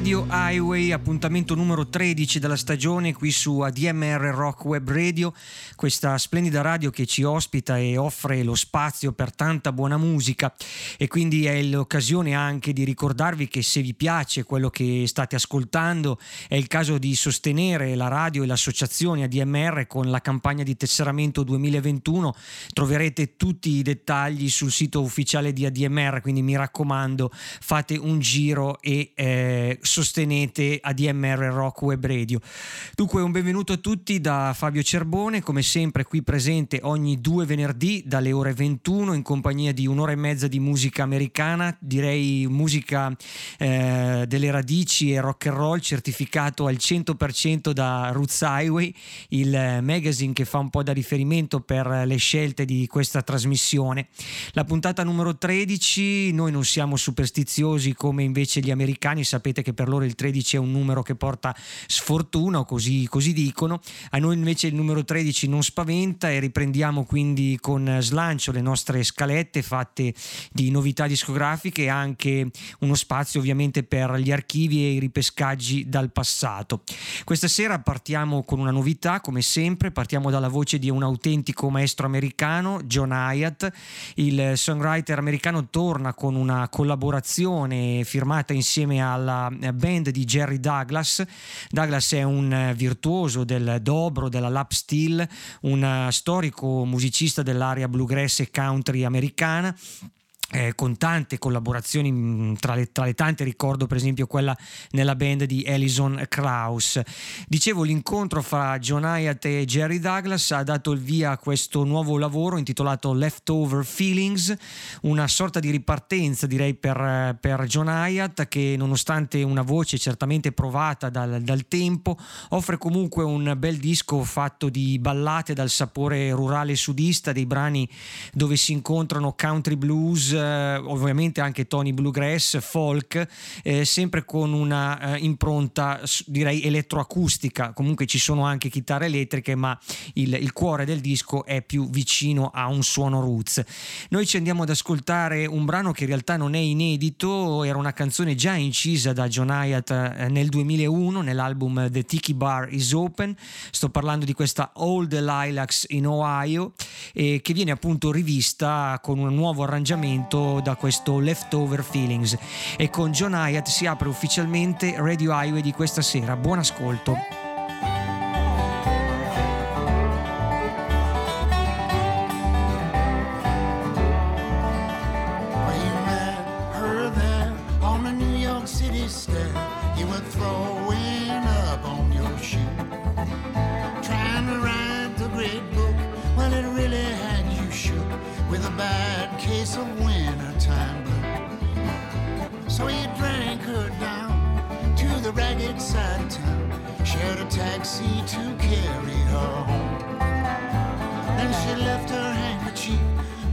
Radio Highway, appuntamento numero 13 della stagione qui su ADMR Rock Web Radio, questa splendida radio che ci ospita e offre lo spazio per tanta buona musica. E quindi è l'occasione anche di ricordarvi che se vi piace quello che state ascoltando è il caso di sostenere la radio e l'associazione ADMR con la campagna di tesseramento 2021, troverete tutti i dettagli sul sito ufficiale di ADMR, quindi mi raccomando fate un giro e eh, sostenete ADMR Rock Web Radio. Dunque un benvenuto a tutti da Fabio Cerbone, come sempre qui presente ogni due venerdì dalle ore 21 in compagnia di un'ora e mezza di musica americana, direi musica eh, delle radici e rock and roll certificato al 100% da Roots Highway, il magazine che fa un po' da riferimento per le scelte di questa trasmissione. La puntata numero 13, noi non siamo superstiziosi come invece gli americani, sapete che per loro il 13 è un numero che porta sfortuna, così, così dicono. A noi invece il numero 13 non spaventa e riprendiamo quindi con slancio le nostre scalette fatte di novità discografiche e anche uno spazio ovviamente per gli archivi e i ripescaggi dal passato. Questa sera partiamo con una novità, come sempre, partiamo dalla voce di un autentico maestro americano, John Hyatt. Il songwriter americano torna con una collaborazione firmata insieme alla eh, band di Jerry Douglas. Douglas è un eh, virtuoso del dobro, della lap steel, un eh, storico musicista dell'area bluegrass e country americana eh, con tante collaborazioni mm, tra le, tra le, tante ricordo per esempio quella nella band di Alison Krauss. Dicevo l'incontro fra John Hyatt e Jerry Douglas ha dato il via a questo nuovo lavoro intitolato Leftover Feelings una sorta di ripartenza direi per, per John Hyatt che nonostante una voce certamente provata dal, dal tempo offre comunque un bel disco fatto di ballate dal sapore rurale sudista dei brani dove si incontrano country blues ovviamente anche toni bluegrass, folk, eh, sempre con una eh, impronta direi elettroacustica, comunque ci sono anche chitarre elettriche, ma il, il, cuore del disco è più vicino a un suono roots. Noi ci andiamo ad ascoltare un brano che in realtà non è inedito, era una canzone già incisa da John Hyatt eh, nel 2001 nell'album The Tiki Bar is Open, sto parlando di questa All the Lilacs in Ohio, che viene appunto rivista con un nuovo arrangiamento tratto da questo Leftover Feelings e con John Hyatt si apre ufficialmente Radio Highway di questa sera. Buon ascolto. Taxi to carry her home. Then she left her handkerchief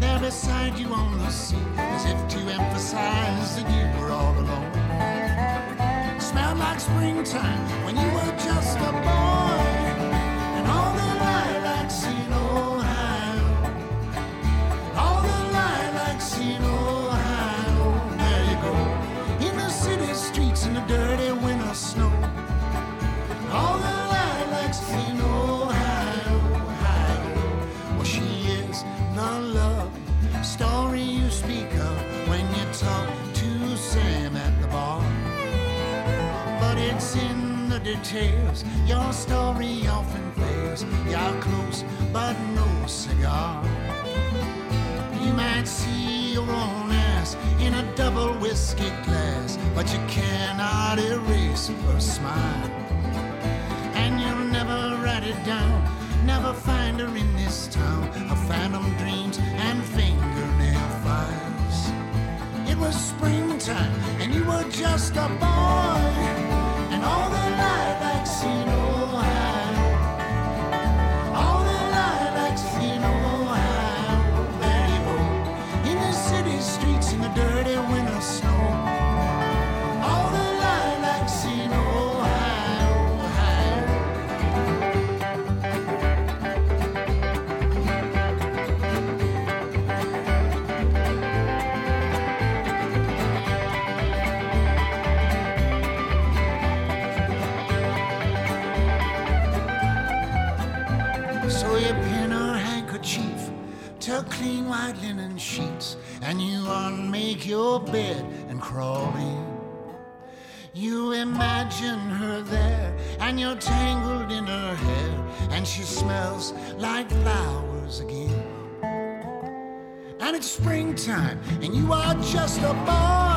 there beside you on the seat, as if to emphasize that you were all alone. Smelled like springtime when you were just a boy, and all the Your story often fails. You're close, but no cigar. You might see your own ass in a double whiskey glass, but you cannot erase her smile. And you'll never write it down, never find her in this town of phantom dreams and fingernail files. It was springtime, and you were just a boy all the light. Springtime, and you are just a boy.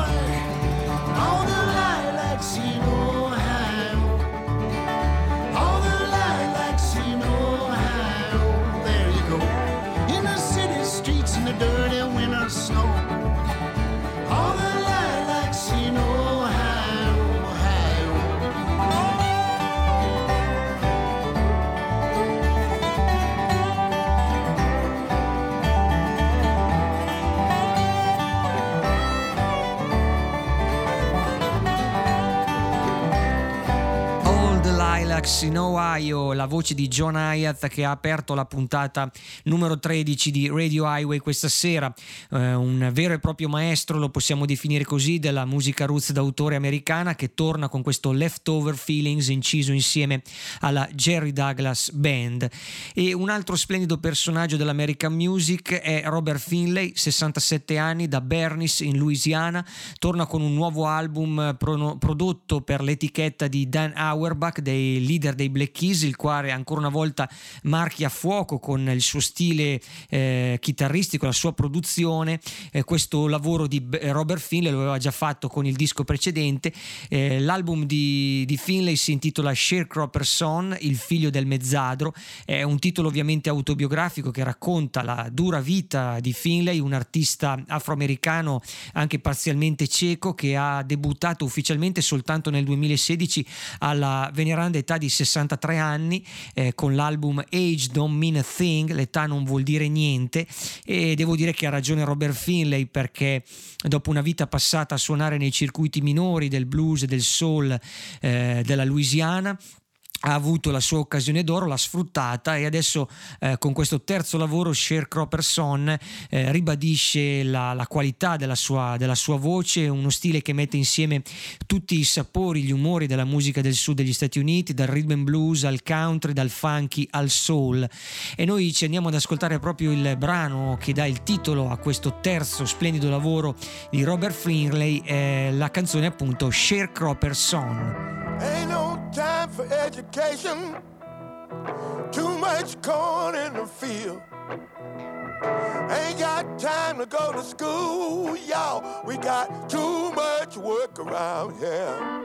Voce di John Hyatt che ha aperto la puntata numero 13 di Radio Highway questa sera, Eh, un vero e proprio maestro, lo possiamo definire così, della musica roots d'autore americana che torna con questo Leftover Feelings inciso insieme alla Jerry Douglas Band. E un altro splendido personaggio dell'American Music è Robert Finlay, 67 anni, da Bernice in Louisiana, torna con un nuovo album prono- prodotto per l'etichetta di Dan Auerbach, dei leader dei Black Keys, il quale ancora una volta marchia a fuoco con il suo stile eh, chitarristico, la sua produzione. Eh, questo lavoro di B- Robert Finlay lo aveva già fatto con il disco precedente. Eh, l'album di, di Finlay si intitola Sharecropper Son, il figlio del mezzadro. È un titolo ovviamente autobiografico che racconta la dura vita di Finlay, un artista afroamericano anche parzialmente cieco che ha debuttato ufficialmente soltanto nel 2016 alla veneranda età di 63 anni eh, con l'album Age Don't Mean a Thing, l'età non vuol dire niente e devo dire che ha ragione Robert Finlay perché dopo una vita passata a suonare nei circuiti minori del blues e del soul eh, della Louisiana ha avuto la sua occasione d'oro, l'ha sfruttata e adesso eh, con questo terzo lavoro Sharecropper Son eh, ribadisce la, la qualità della sua, della sua voce, uno stile che mette insieme tutti i sapori, gli umori della musica del sud degli Stati Uniti, dal rhythm and blues al country, dal funky al soul. E noi ci andiamo ad ascoltare proprio il brano che dà il titolo a questo terzo splendido lavoro di Robert Finlay, eh, la canzone appunto Sharecropper Son. Ain't no time for education. Too much corn in the field. Ain't got time to go to school, y'all. We got too much work around here.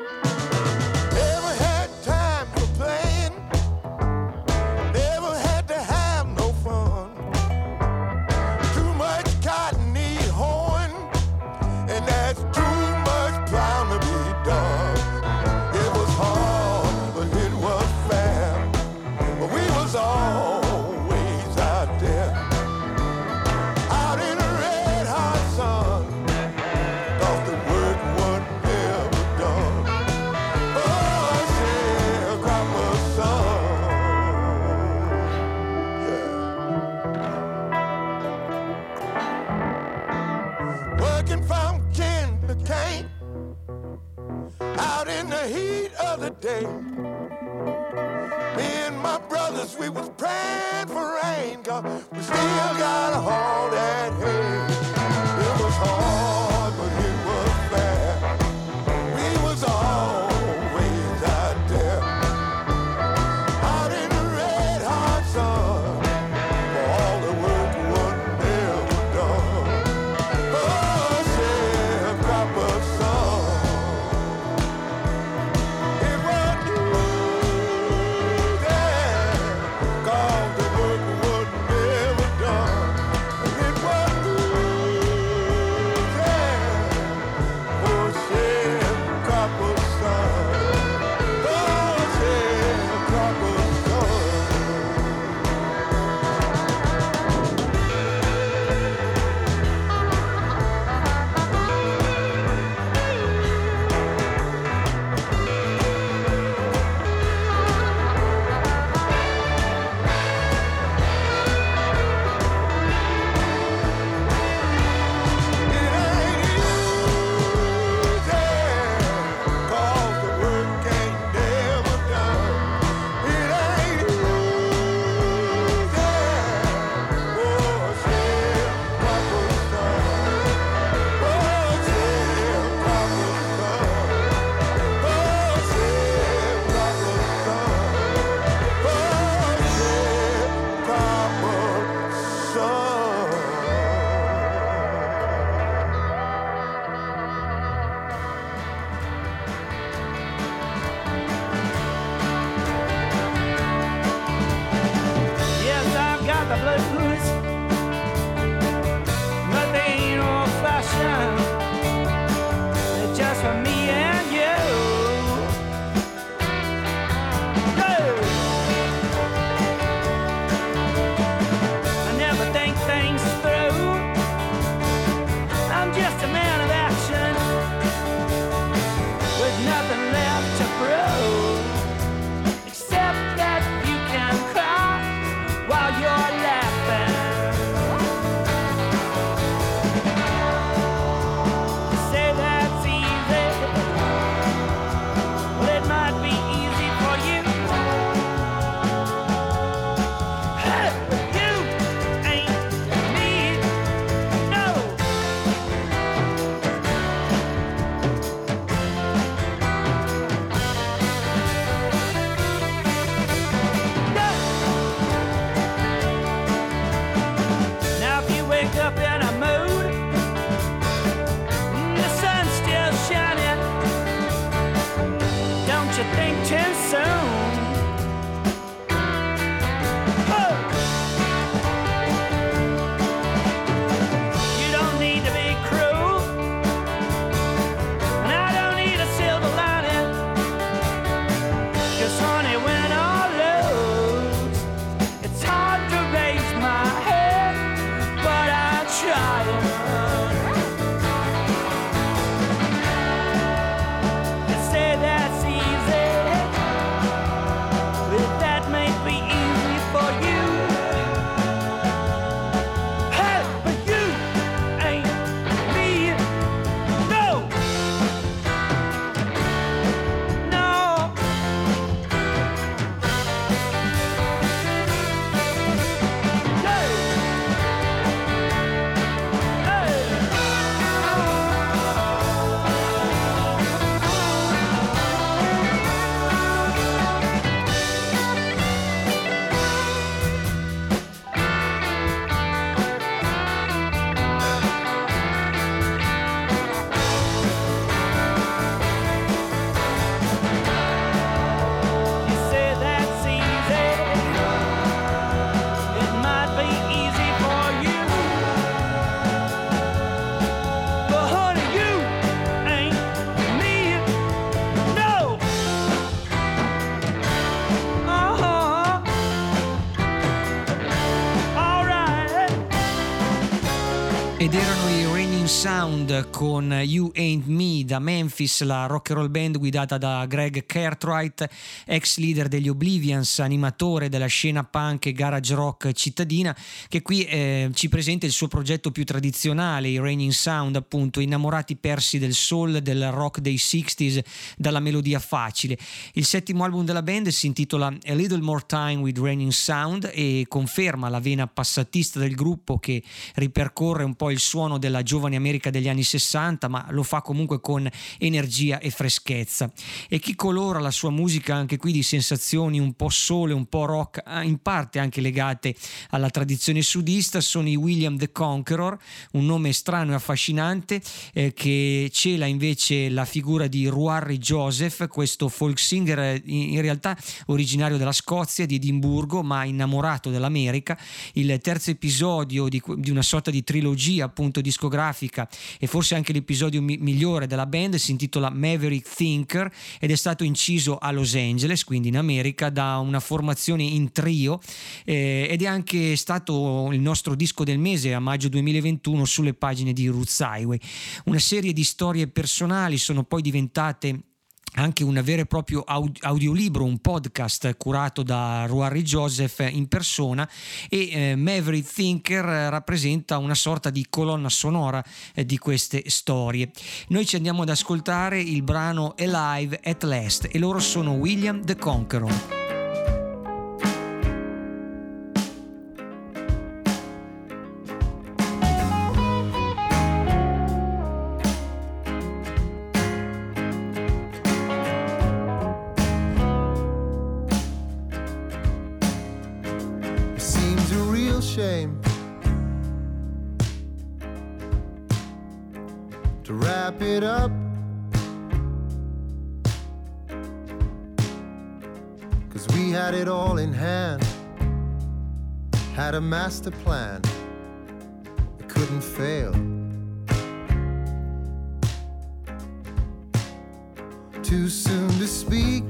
Day. Me and my brothers, we was praying for rain, cause we still got all that hay. Sound con You Ain't Me da Memphis, la rock and roll band guidata da Greg Cartwright, ex leader degli Oblivions, animatore della scena punk e garage rock cittadina, che qui eh, ci presenta il suo progetto più tradizionale, i Raining Sound, appunto, innamorati persi del soul, del rock dei 60s, dalla melodia facile. Il settimo album della band si intitola A Little More Time with Raining Sound e conferma la vena passatista del gruppo che ripercorre un po' il suono della giovane America America degli anni 60, ma lo fa comunque con energia e freschezza. E chi colora la sua musica anche qui di sensazioni un po' sole, un po' rock, ah, in parte anche legate alla tradizione sudista, sono i William the Conqueror, un nome strano e affascinante eh, che cela invece la figura di Ruarri Joseph, questo folk singer in, in realtà originario della Scozia, di Edimburgo, ma innamorato dell'America. Il terzo episodio di, di una sorta di trilogia appunto discografica e forse anche l'episodio mi- migliore della band si intitola Maverick Thinker ed è stato inciso a Los Angeles, quindi in America, da una formazione in trio eh, ed è anche stato il nostro disco del mese a maggio 2021 sulle pagine di Roots Highway. Una serie di storie personali sono poi diventate anche un vero e proprio audiolibro, un podcast curato da Ruari Joseph in persona e eh, Maverick Thinker rappresenta una sorta di colonna sonora eh, di queste storie. Noi ci andiamo ad ascoltare il brano Alive at Last e loro sono William the Conqueror. Master plan. It couldn't fail. Too soon to speak.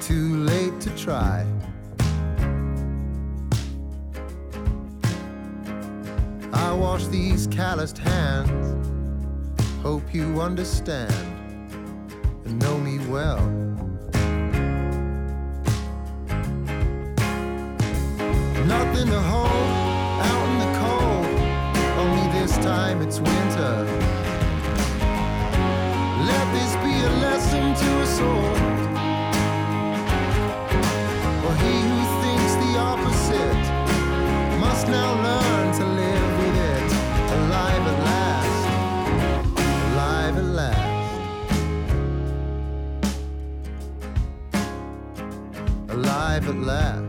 Too late to try. I wash these calloused hands Hope you understand and know me well. Nothing to hold out in the cold, only this time it's winter. Let this be a lesson to us all. At last.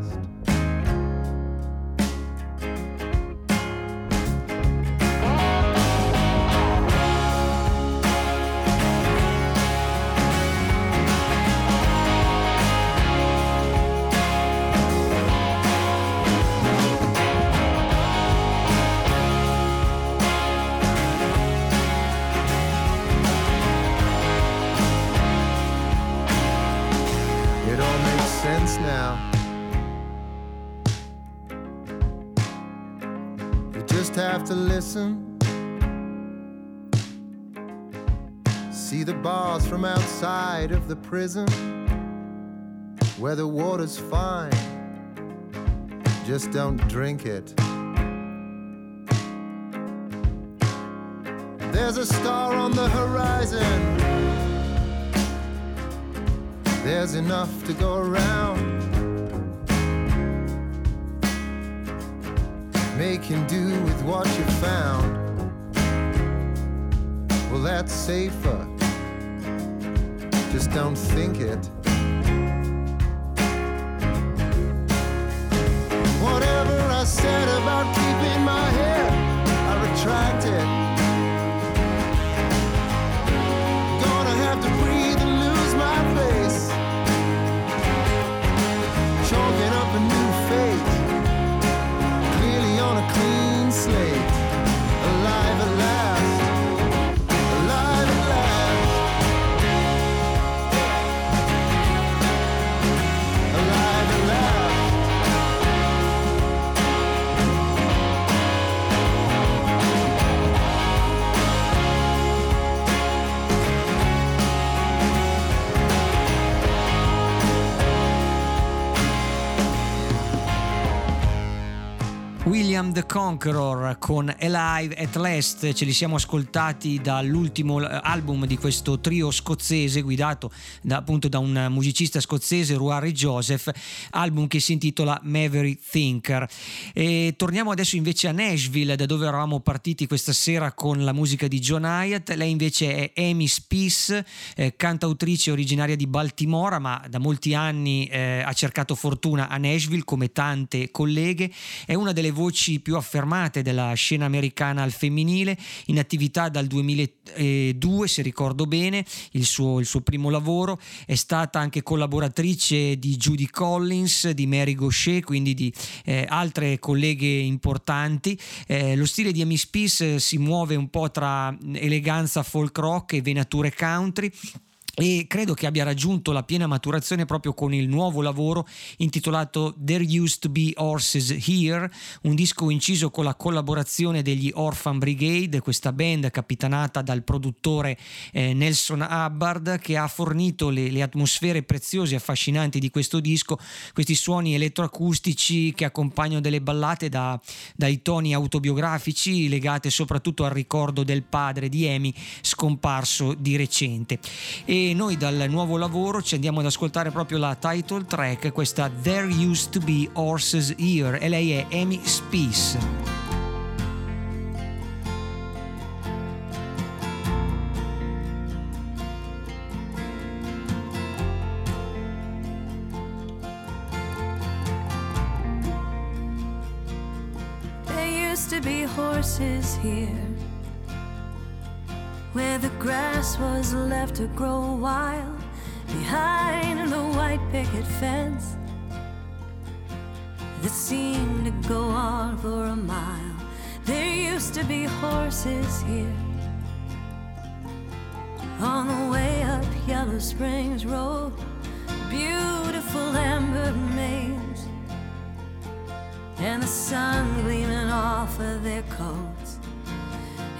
Prison where the water's fine. Just don't drink it. There's a star on the horizon. There's enough to go around. Making do with what you found. Well, that's safer. Just don't think it. Whatever I said about William the Conqueror con Alive at Last, ce li siamo ascoltati dall'ultimo album di questo trio scozzese guidato da, appunto da un musicista scozzese, Ruari Joseph, album che si intitola Maverick Thinker. E torniamo adesso invece a Nashville, da dove eravamo partiti questa sera con la musica di John Hyatt. Lei invece è Amy Spiess, eh, cantautrice originaria di Baltimora, ma da molti anni eh, ha cercato fortuna a Nashville come tante colleghe. È una delle voci più affermate della scena americana al femminile, in attività dal 2002 se ricordo bene, il suo, il suo primo lavoro, è stata anche collaboratrice di Judy Collins, di Mary Gaucher, quindi di eh, altre colleghe importanti. Eh, lo stile di Amy Spiess si muove un po' tra eleganza folk rock e venature country e credo che abbia raggiunto la piena maturazione proprio con il nuovo lavoro intitolato There Used to Be Horses Here, un disco inciso con la collaborazione degli Orphan Brigade, questa band capitanata dal produttore eh, Nelson Hubbard che ha fornito le, le, atmosfere preziose e affascinanti di questo disco, questi suoni elettroacustici che accompagnano delle ballate da, dai toni autobiografici legate soprattutto al ricordo del padre di Amy scomparso di recente. E e noi dal nuovo lavoro ci andiamo ad ascoltare proprio la title track, questa There Used to Be Horses Here e lei è Amy be horses here where the grass was left to grow wild behind the white picket fence that seemed to go on for a mile. There used to be horses here on the way up Yellow Springs Road, beautiful amber manes, and the sun gleaming off of their coats.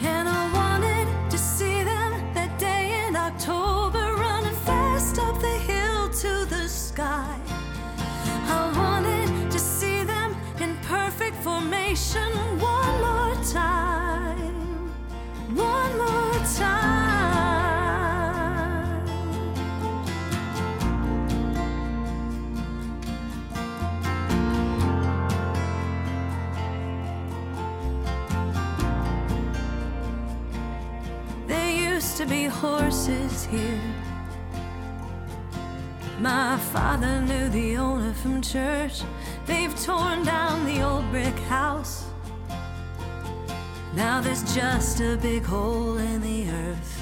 And I formation one more time. One more time. There used to be horses here. My father knew the owner from church. They've torn down the old brick house. Now there's just a big hole in the earth.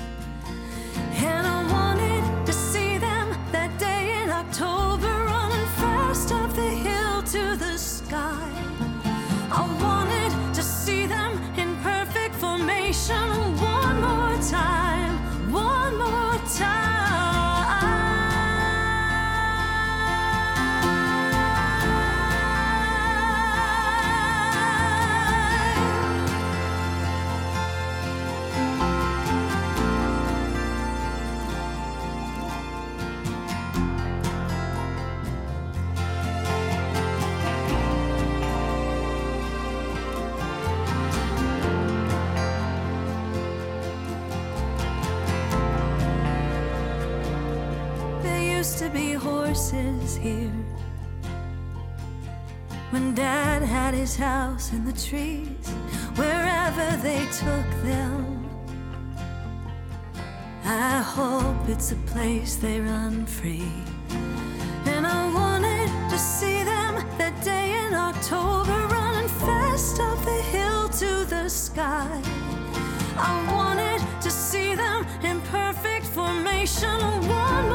And I wanted to see them that day in October, running fast up the hill to the sky. Here. When Dad had his house in the trees, wherever they took them. I hope it's a place they run free. And I wanted to see them that day in October, running fast up the hill to the sky. I wanted to see them in perfect formation one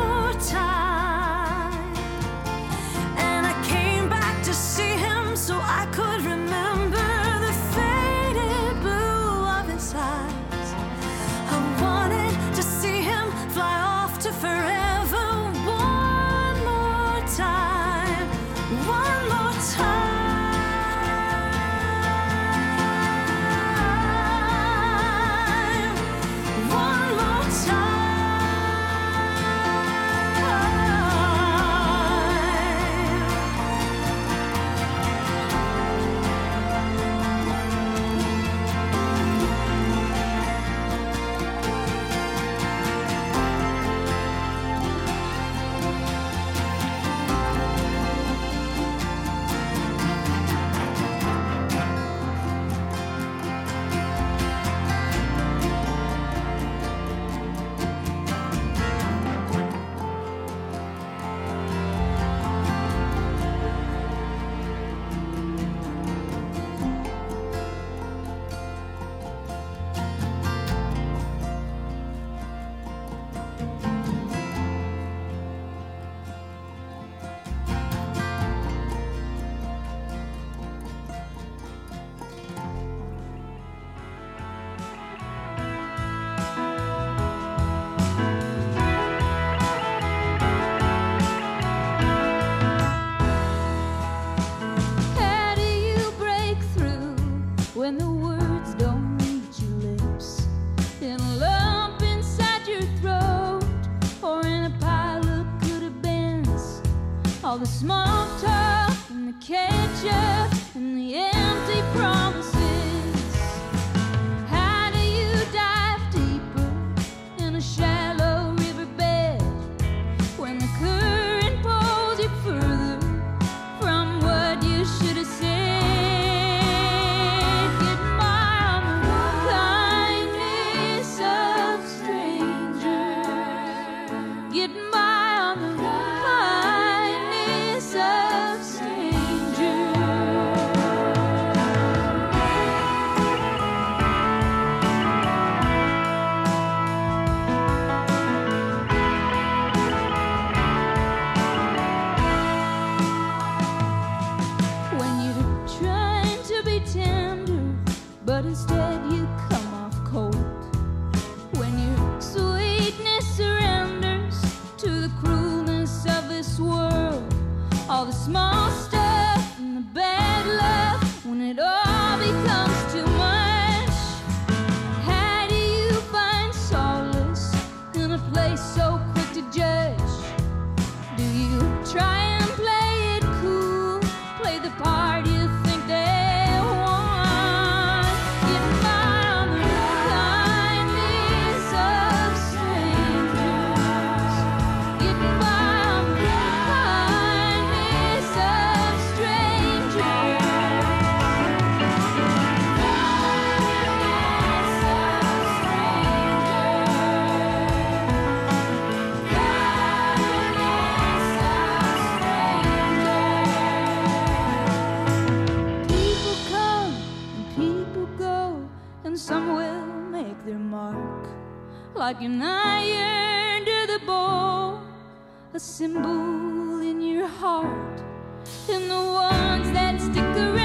but instead you like an iron to the bone, a symbol in your heart, and the ones that stick around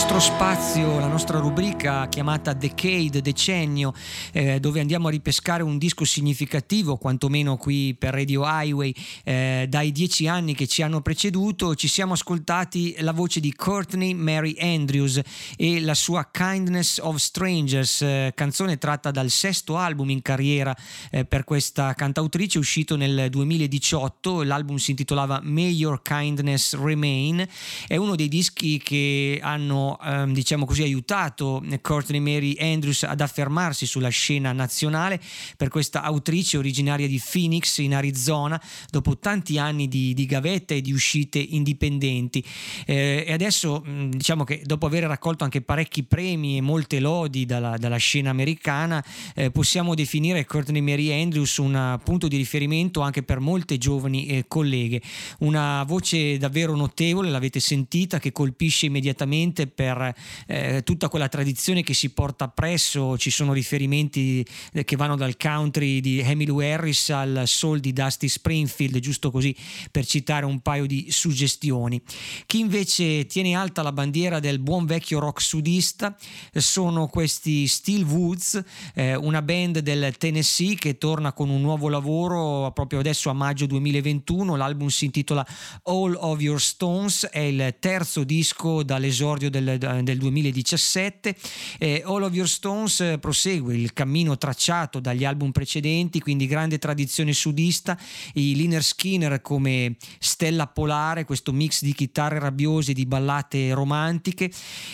E per il nostro spazio, la nostra rubrica chiamata Decade, Decennio, eh, dove andiamo a ripescare un disco significativo, quantomeno qui per Radio Highway, eh, dai dieci anni che ci hanno preceduto, ci siamo ascoltati la voce di Courtney Mary Andrews e la sua Kindness of Strangers, eh, canzone tratta dal sesto album in carriera eh, per questa cantautrice, uscito nel 2018. L'album si intitolava May Your Kindness Remain. È uno dei dischi che hanno ehm, diciamo così aiutato Courtney Mary Andrews ad affermarsi sulla scena nazionale per questa autrice originaria di Phoenix in Arizona dopo tanti anni di, di gavetta e di uscite indipendenti. Eh, e adesso mh, diciamo che dopo aver raccolto anche parecchi premi e molte lodi dalla, dalla scena americana eh, possiamo definire Courtney Mary Andrews un punto di riferimento anche per molte giovani eh, colleghe. Una voce davvero notevole l'avete sentita che colpisce immediatamente per eh, tutta quella tradizione che si porta appresso, ci sono riferimenti eh, che vanno dal country di Emily Harris al soul di Dusty Springfield, giusto così per citare un paio di suggestioni. Chi invece tiene alta la bandiera del buon vecchio rock sudista eh, sono questi Steel Woods, eh, una band del Tennessee che torna con un nuovo lavoro proprio adesso a maggio 2021, l'album si intitola All of Your Stones, è il terzo disco dall'esordio del, del 2017. Eh, All of Your Stones eh, prosegue il cammino tracciato dagli album precedenti, quindi grande tradizione sudista, i Liner Skinner come stella polare, questo mix di chitarre rabbiose e di ballate romantiche,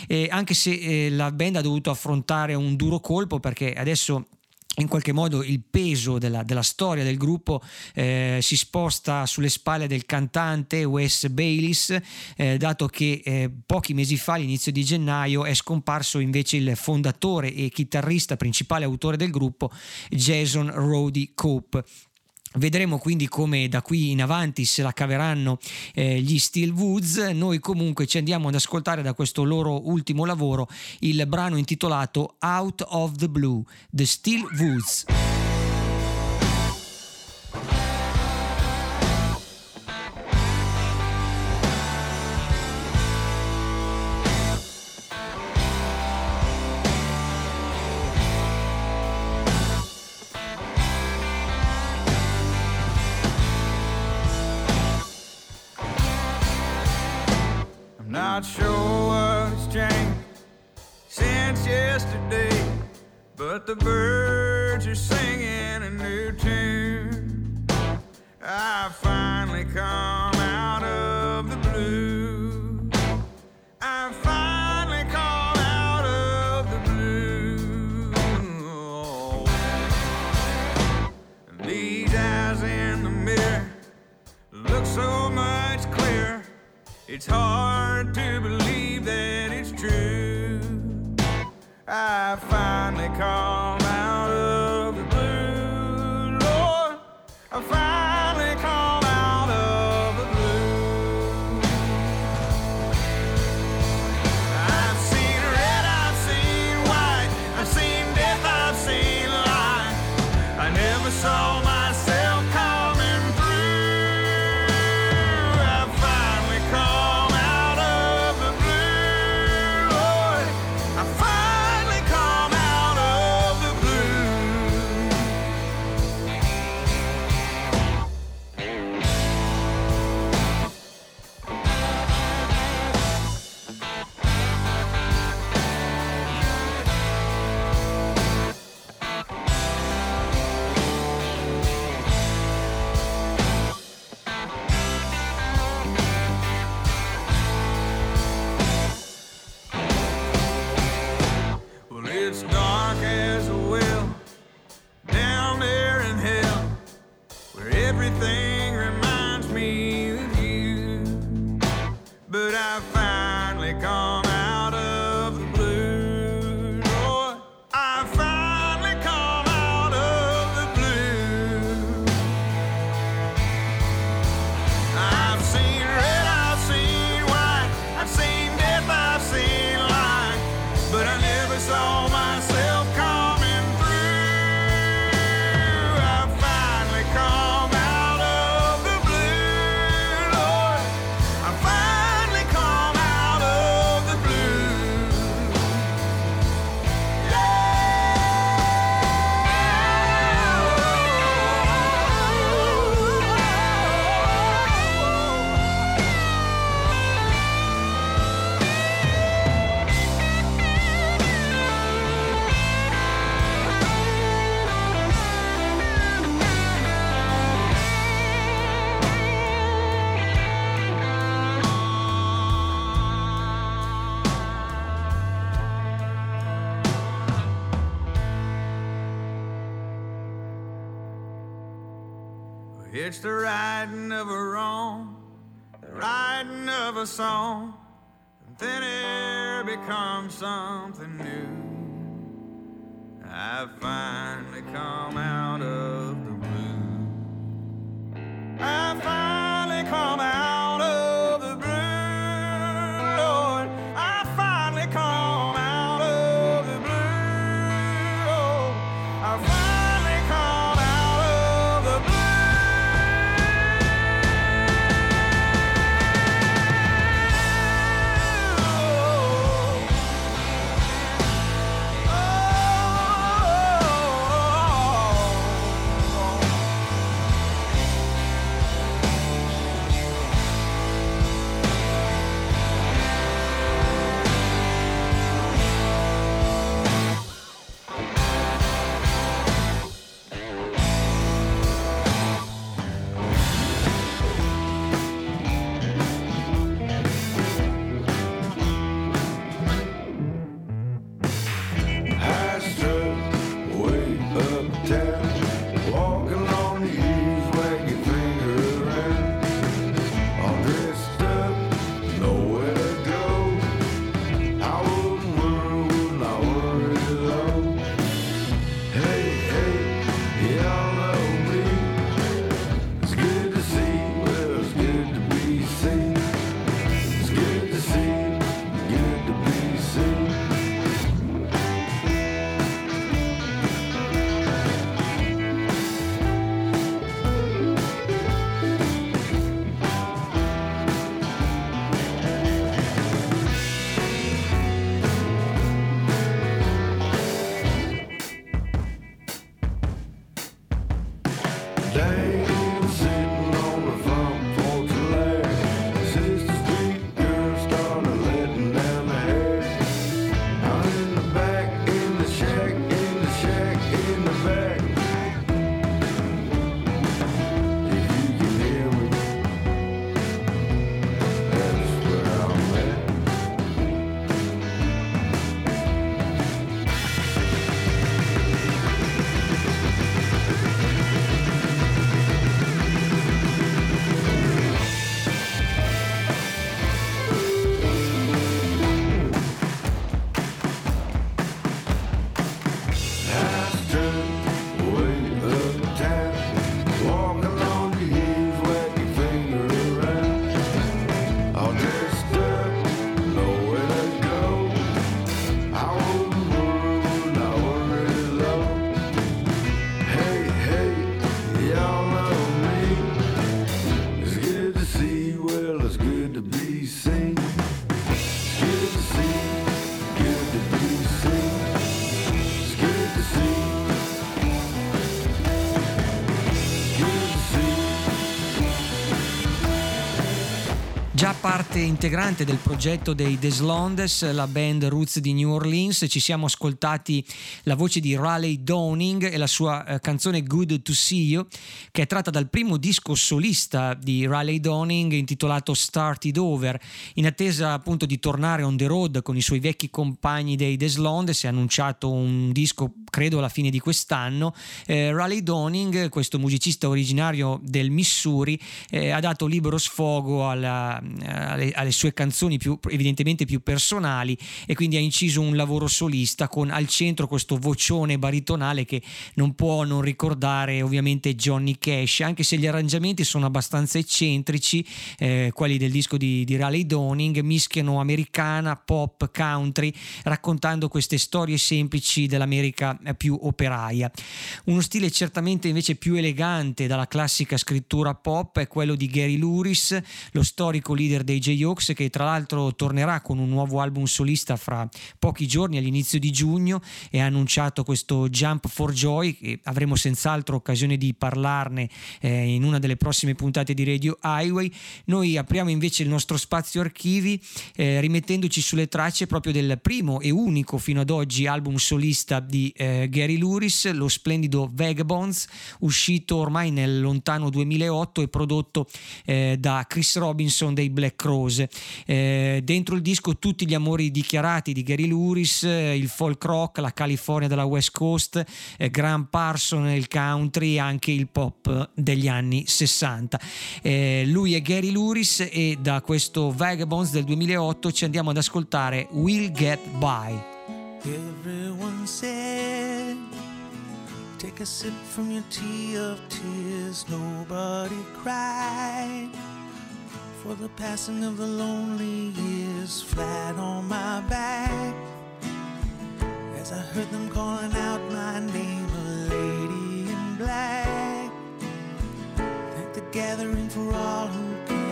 eh, anche se eh, la band ha dovuto affrontare un duro colpo perché adesso in qualche modo il peso della, della storia del gruppo eh, si sposta sulle spalle del cantante Wes Baylis, eh, dato che eh, pochi mesi fa, all'inizio di gennaio, è scomparso invece il fondatore e chitarrista principale autore del gruppo, Jason Roddy Cope. Vedremo quindi come da qui in avanti se la caveranno eh, gli Steel Woods. Noi comunque ci andiamo ad ascoltare da questo loro ultimo lavoro il brano intitolato Out of the Blue, The Steel Woods. Not sure what has changed since yesterday, but the birds are singing a new tune. I finally come out of the blue. It's hard to believe that it's true. I finally come some parte integrante del progetto dei Deslondes, la band Roots di New Orleans, ci siamo ascoltati la voce di Raleigh Downing e la sua eh, canzone Good to See You, che è tratta dal primo disco solista di Raleigh Downing intitolato Started Over. In attesa appunto di tornare on the road con i suoi vecchi compagni dei Deslondes, si è annunciato un disco credo alla fine di quest'anno. Eh, Raleigh Downing, questo musicista originario del Missouri, eh, ha dato libero sfogo alla- alle, alle sue canzoni più, evidentemente più personali e quindi ha inciso un lavoro solista con al centro questo vocione baritonale che non può non ricordare ovviamente Johnny Cash, anche se gli arrangiamenti sono abbastanza eccentrici, eh, quelli del disco di, di Raleigh Downing, mischiano americana, pop, country, raccontando queste storie semplici dell'America eh, più operaia. Uno stile certamente invece più elegante dalla classica scrittura pop è quello di Gary Luris, lo storico leader dei J-Hawks che tra l'altro tornerà con un nuovo album solista fra pochi giorni all'inizio di giugno e ha annunciato questo Jump for Joy che avremo senz'altro occasione di parlarne eh, in una delle prossime puntate di Radio Highway. Noi apriamo invece il nostro spazio archivi eh, rimettendoci sulle tracce proprio del primo e unico fino ad oggi album solista di eh, Gary Luris, lo splendido Vagabonds, uscito ormai nel lontano 2008 e prodotto eh, da Chris Robinson dei Black Rose. Eh, dentro il disco tutti gli amori dichiarati di Gary Luris, eh, il folk rock, la California della West Coast, eh, Graham Parson, il country anche il pop degli anni 60. Eh, lui è Gary Luris e da questo Vagabonds del 2008 ci andiamo ad ascoltare Will Get By. Everyone said, Take a sip from your tea of tears. Nobody cried for the passing of the lonely years. Flat on my back as I heard them calling out my name, a lady in black. Thank the gathering for all who came.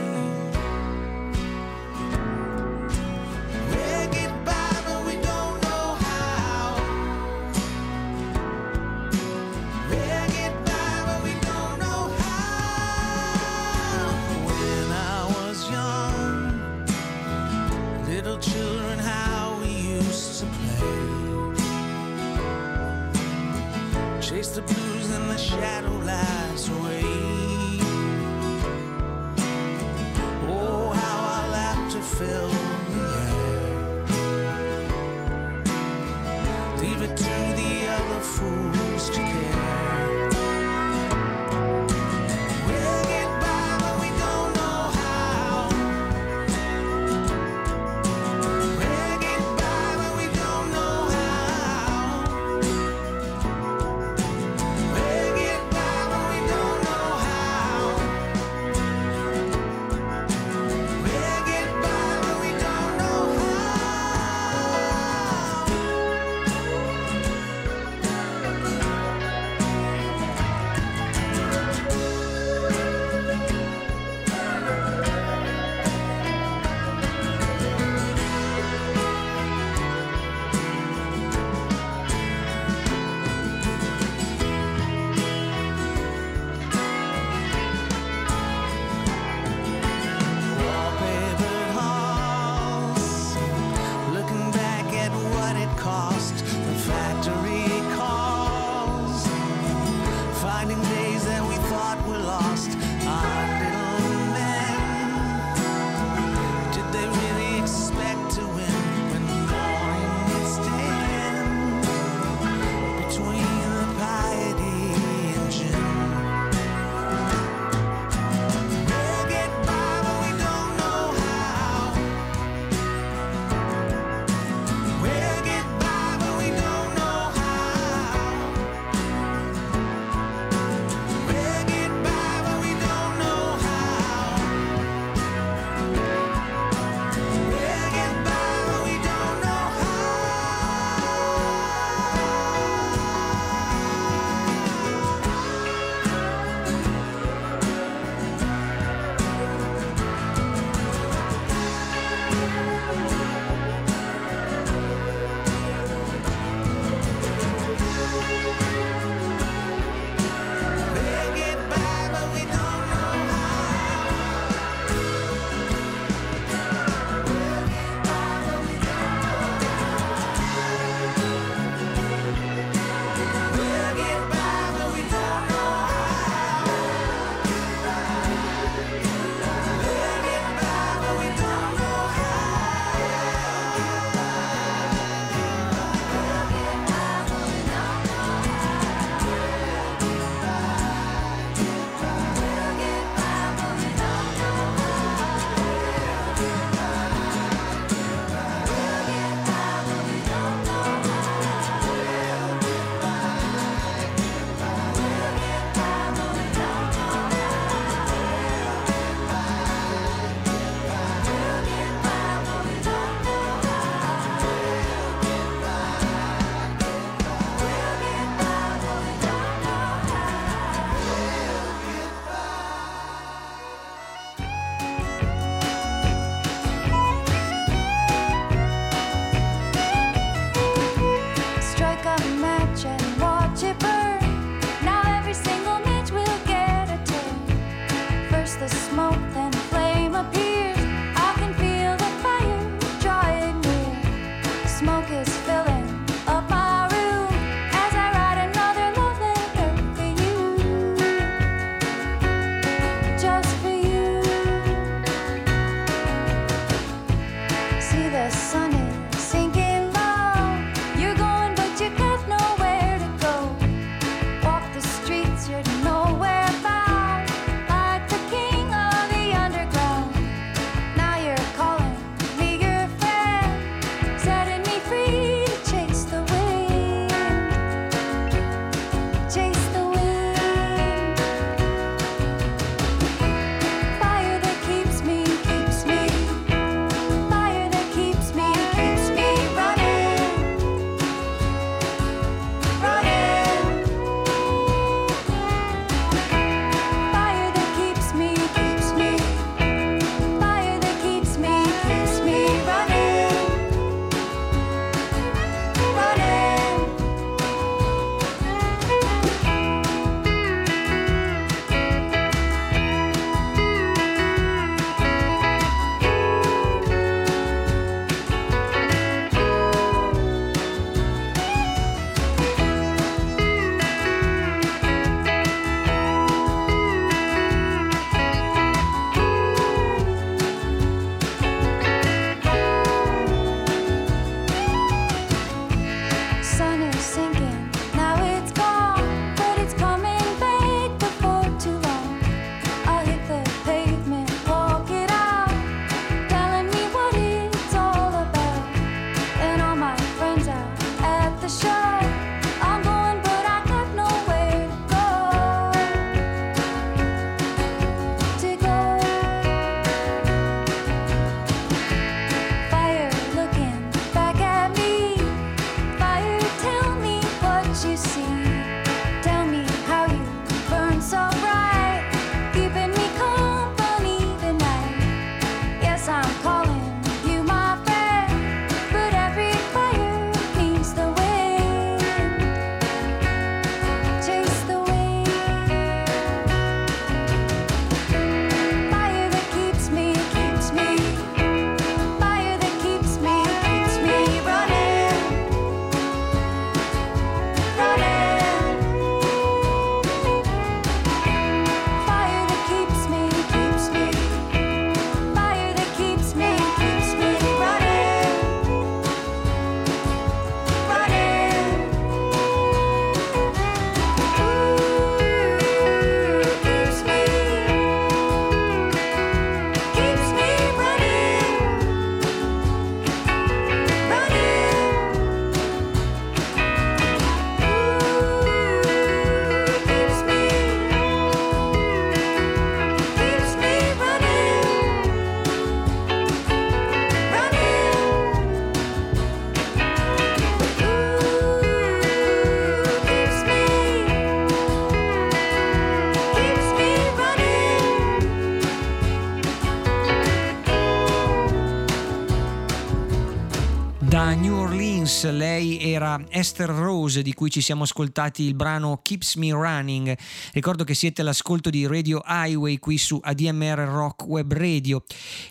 Lei era Esther Rose di cui ci siamo ascoltati il brano Keeps Me Running. Ricordo che siete all'ascolto di Radio Highway qui su ADMR Rock Web Radio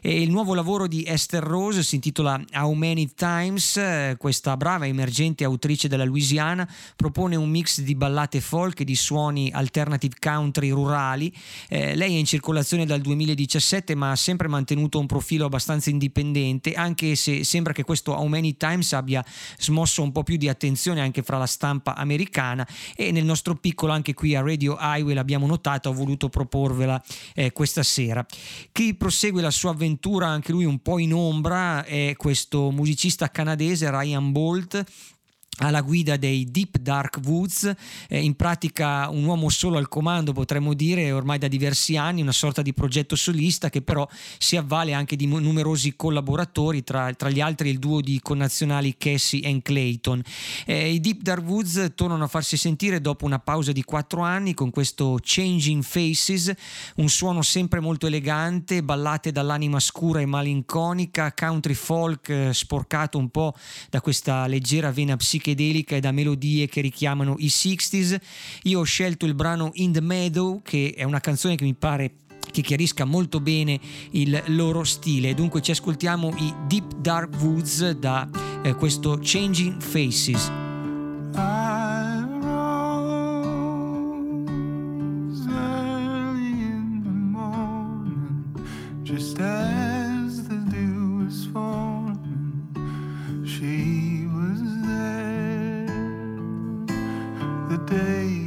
e il nuovo lavoro di Esther Rose si intitola How Many Times. Questa brava emergente autrice della Louisiana propone un mix di ballate folk e di suoni alternative country rurali. Eh, lei è in circolazione dal 2017 ma ha sempre mantenuto un profilo abbastanza indipendente anche se sembra che questo How Many Times abbia smosso un po' più di attenzione anche fra la stampa americana e nel nostro piccolo anche qui a Radio Highway l'abbiamo notato, ho voluto proporvela eh, questa sera. Chi prosegue la sua avventura anche lui un po' in ombra è questo musicista canadese Ryan Bolt alla guida dei Deep Dark Woods, eh, in pratica un uomo solo al comando potremmo dire ormai da diversi anni, una sorta di progetto solista che però si avvale anche di numerosi collaboratori, tra, tra gli altri il duo di connazionali Cassie e Clayton. Eh, I Deep Dark Woods tornano a farsi sentire dopo una pausa di quattro anni con questo Changing Faces, un suono sempre molto elegante, ballate dall'anima scura e malinconica, country folk eh, sporcato un po' da questa leggera vena psichica psichedelica e da melodie che richiamano i 60s. Io ho scelto il brano In the Meadow, che è una canzone che mi pare che chiarisca molto bene il loro stile. Dunque ci ascoltiamo i Deep Dark Woods da eh, questo Changing Faces. I day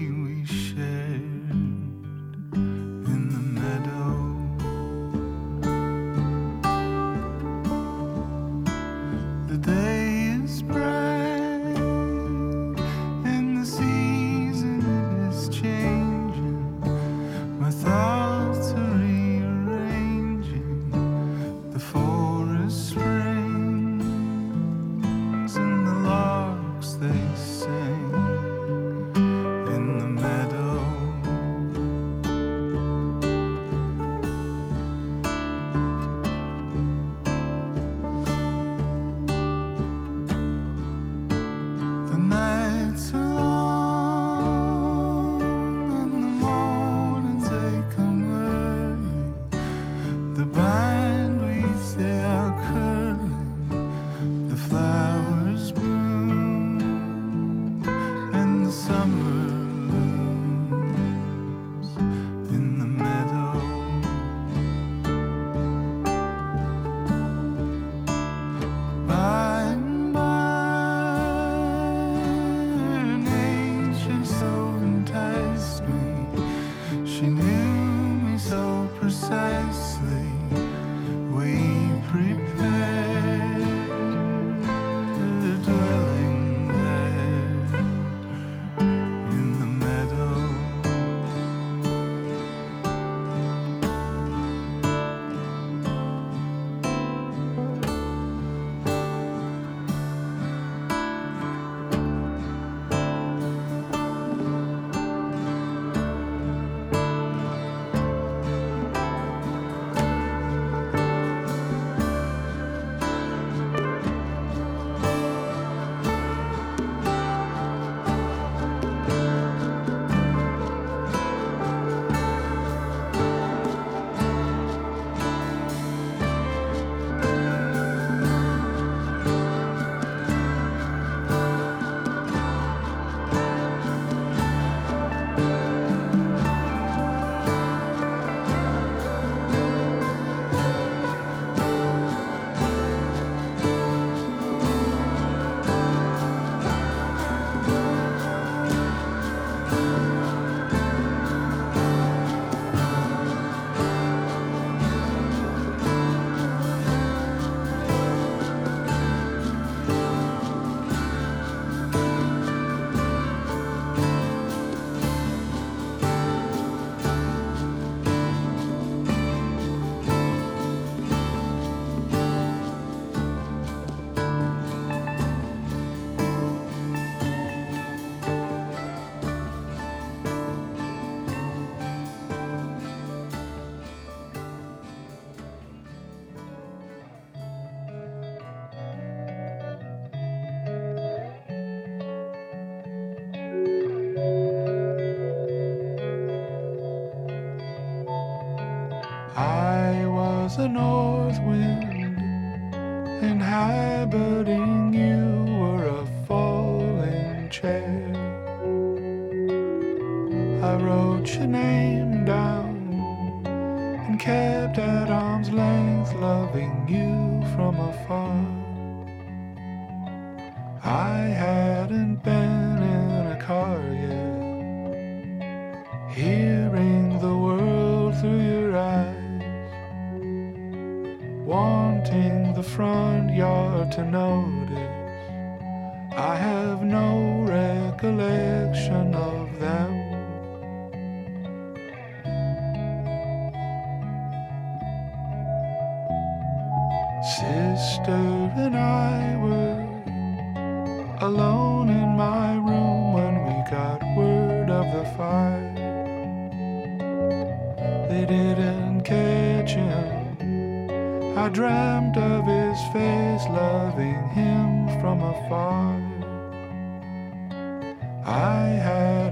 chair. I wrote your name down and kept at arm's length, loving you from afar. I hadn't been in a car yet, hearing the world through your eyes, wanting the front yard to notice. I have no recollection of them. Sister and I were alone in my room when we got word of the fire. They didn't catch him. I dreamt of his face, loving him from afar. I hadn't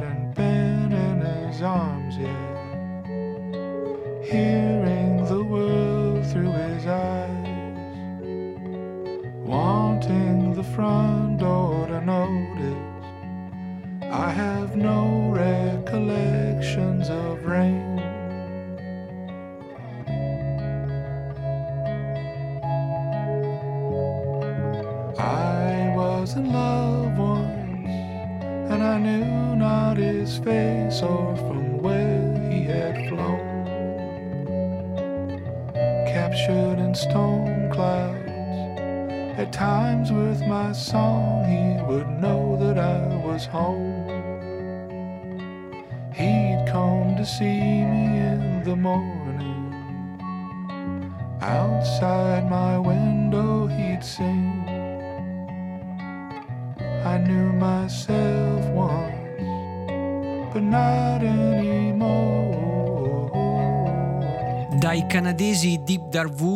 canadesi Deep Dark Woods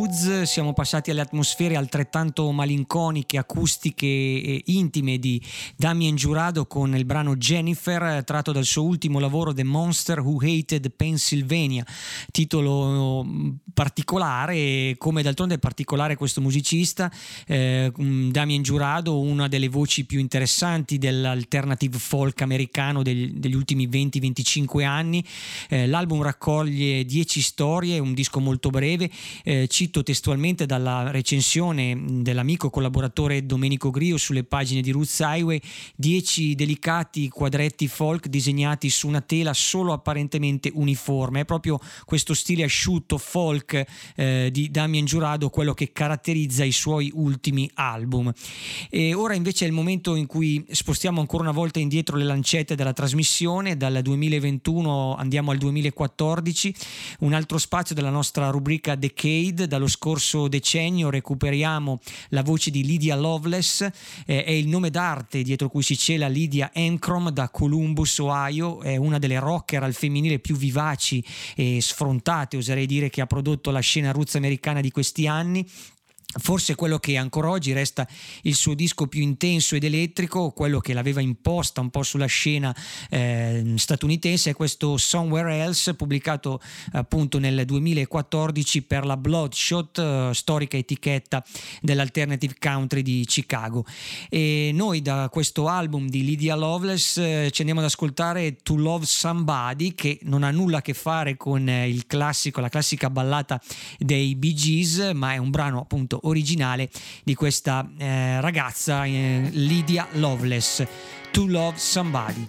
siamo passati alle atmosfere altrettanto malinconiche, acustiche e intime di Damien Giurado con il brano Jennifer tratto dal suo ultimo lavoro The Monster Who Hated Pennsylvania, titolo particolare, come d'altronde è particolare questo musicista, eh, Damien Giurado, una delle voci più interessanti dell'alternative folk americano degli, degli ultimi 20-25 anni. Eh, l'album raccoglie 10 storie, un disco molto breve. Eh, cito testualmente dalla recensione dell'amico collaboratore Domenico Grio sulle pagine di Roots Highway: 10 delicati quadretti folk disegnati su una tela solo apparentemente uniforme. È proprio questo stile asciutto folk eh, di Damien Giurado quello che caratterizza i suoi ultimi album. E ora invece è il momento in cui spostiamo ancora una volta indietro le lancette della trasmissione. Dal 2021 andiamo al 2014, un altro spazio della nostra rubrica Decade. Dallo scorso decennio recuperiamo la voce di Lydia Loveless, eh, è il nome d'arte dietro cui si cela Lydia Ancrom da Columbus, Ohio, è una delle rocker al femminile più vivaci e sfrontate, oserei dire, che ha prodotto la scena roots americana di questi anni. Forse quello che ancora oggi resta il suo disco più intenso ed elettrico, quello che l'aveva imposta un po' sulla scena eh, statunitense, è questo Somewhere Else, pubblicato appunto nel 2014 per la Bloodshot, eh, storica etichetta dell'alternative country di Chicago. E noi da questo album di Lydia Loveless eh, ci andiamo ad ascoltare To Love Somebody, che non ha nulla a che fare con classico, la classica ballata dei Bee Gees, ma è un brano appunto originale di questa eh, ragazza eh, Lydia Loveless To Love Somebody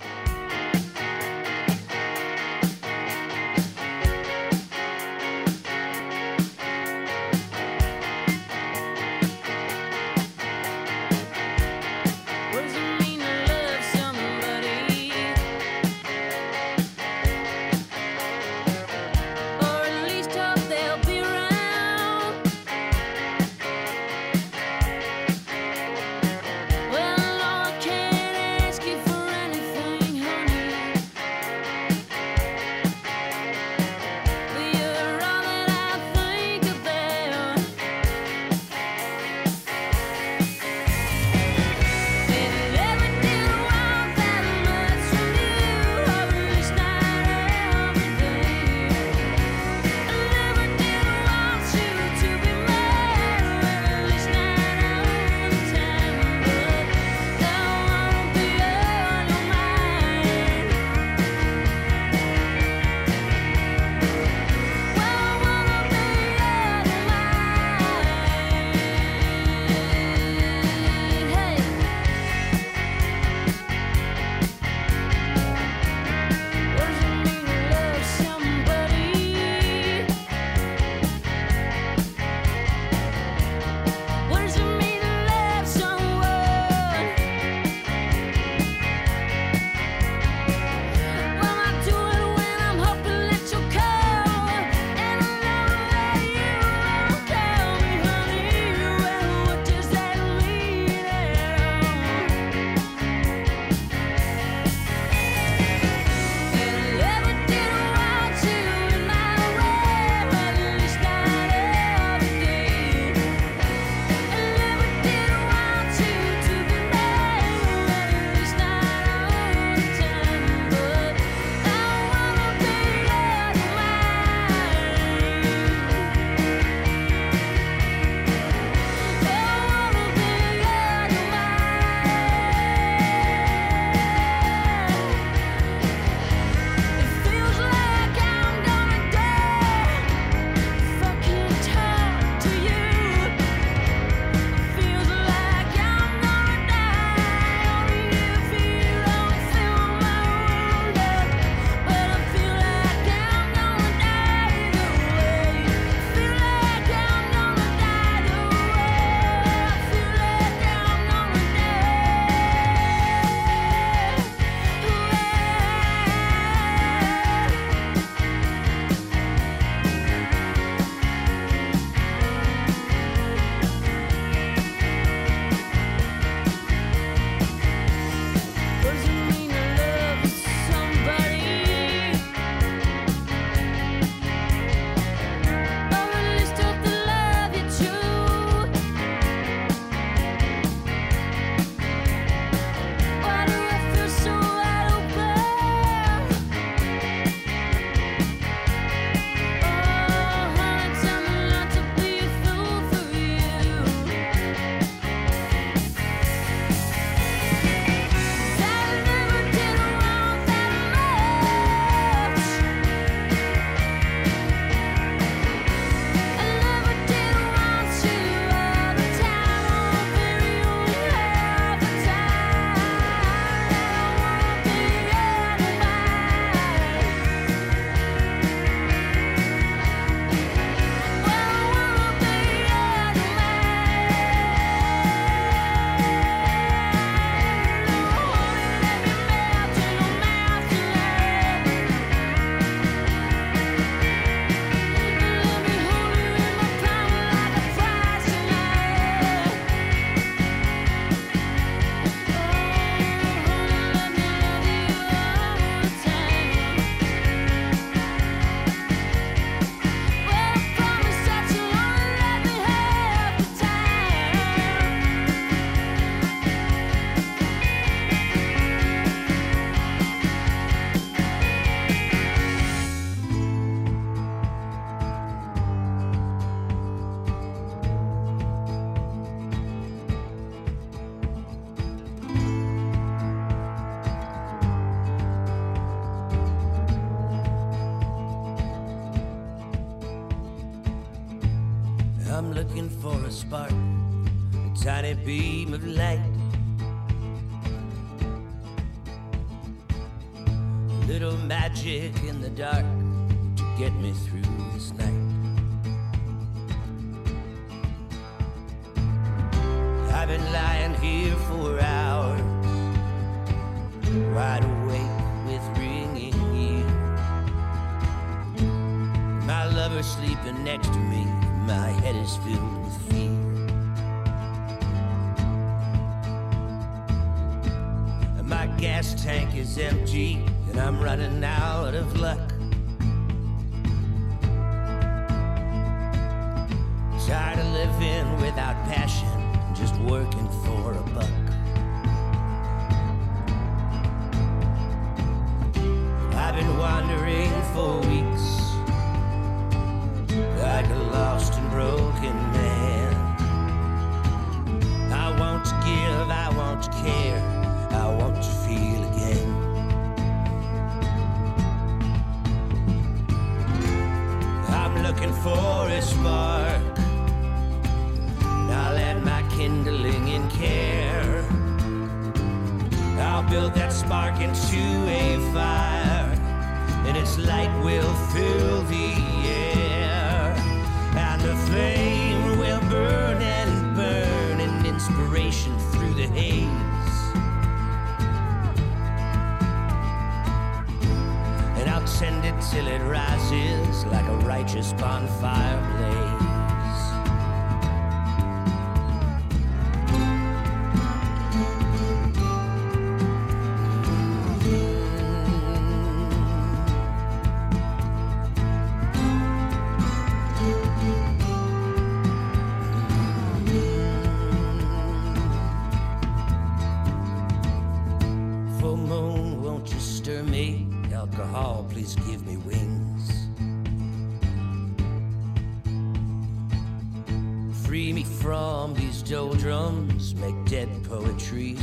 poetry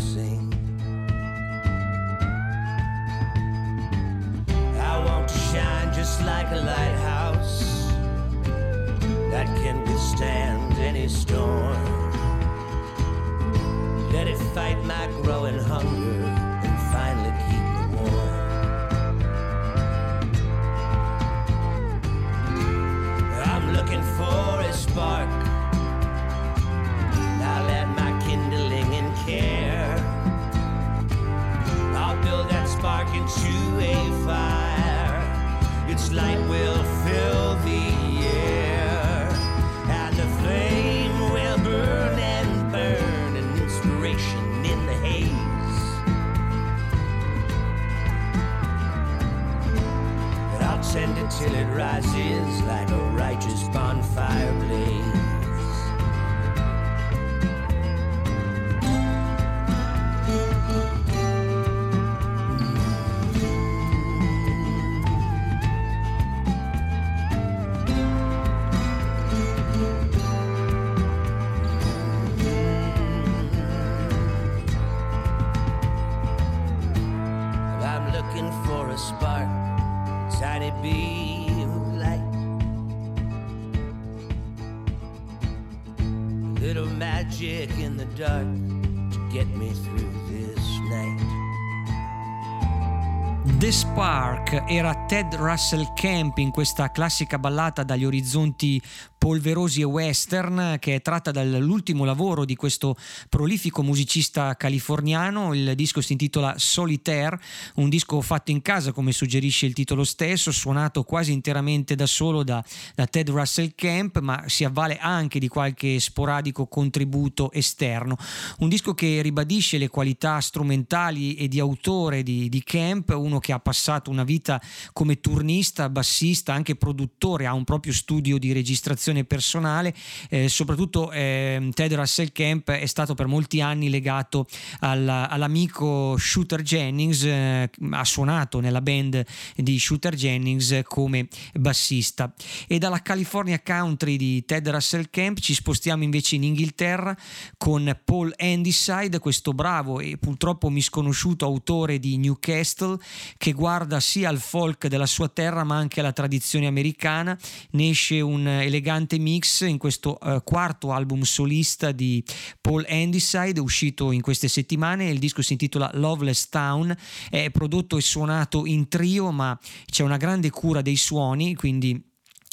era Ted Russell Camp in questa classica ballata dagli orizzonti polverosi e western che è tratta dall'ultimo lavoro di questo prolifico musicista californiano. Il disco si intitola Solitaire, un disco fatto in casa come suggerisce il titolo stesso, suonato quasi interamente da solo da, da Ted Russell Camp, ma si avvale anche di qualche sporadico contributo esterno. Un disco che ribadisce le qualità strumentali e di autore di, di Camp, uno che ha passato una vita come turnista, bassista, anche produttore, ha un proprio studio di registrazione personale, eh, soprattutto eh, Ted Russell Camp è stato per molti anni legato alla- all'amico Shooter Jennings, eh, ha suonato nella band di Shooter Jennings come bassista. E dalla California Country di Ted Russell Camp ci spostiamo invece in Inghilterra con Paul Handyside, questo bravo e purtroppo misconosciuto autore di Newcastle che guarda sia al folk della sua terra ma anche alla tradizione americana. Ne esce un elegante sfidante mix in questo eh, quarto album solista di Paul Andyside uscito in queste settimane. Il disco si intitola Loveless Town, è prodotto e suonato in trio ma c'è una grande cura dei suoni, quindi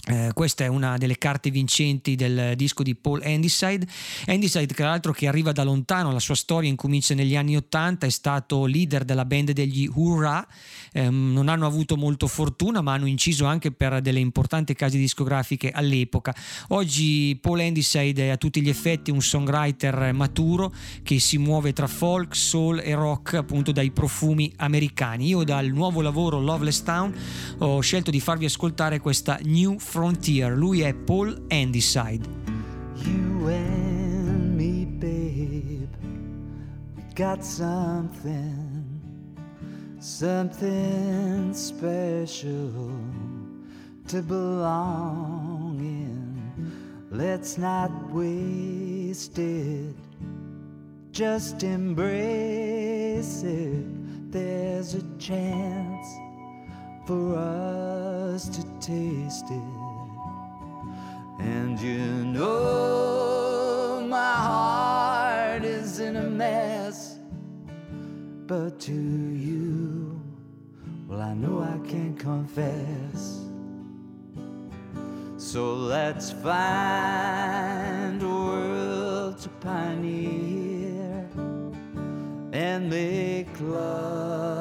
eh, questa è una delle carte vincenti del disco di Paul Andyside. Andyside, tra l'altro, che arriva da lontano, la sua storia incomincia negli anni Ottanta, è stato leader della band degli Hurrah. Eh, non hanno avuto molto fortuna, ma hanno inciso anche per delle importanti case discografiche all'epoca. Oggi Paul Andyside è a tutti gli effetti un songwriter maturo che si muove tra folk, soul e rock, appunto dai profumi americani. Io dal nuovo lavoro Loveless Town ho scelto di farvi ascoltare questa New Frontier. Lui è Paul Andyside. You and me, babe, we got something, something special to belong in. Let's not waste it, just embrace it. There's a chance for us to taste it. And you know my heart is in a mess, but to you, well, I know I can confess. So let's find a world to pioneer and make love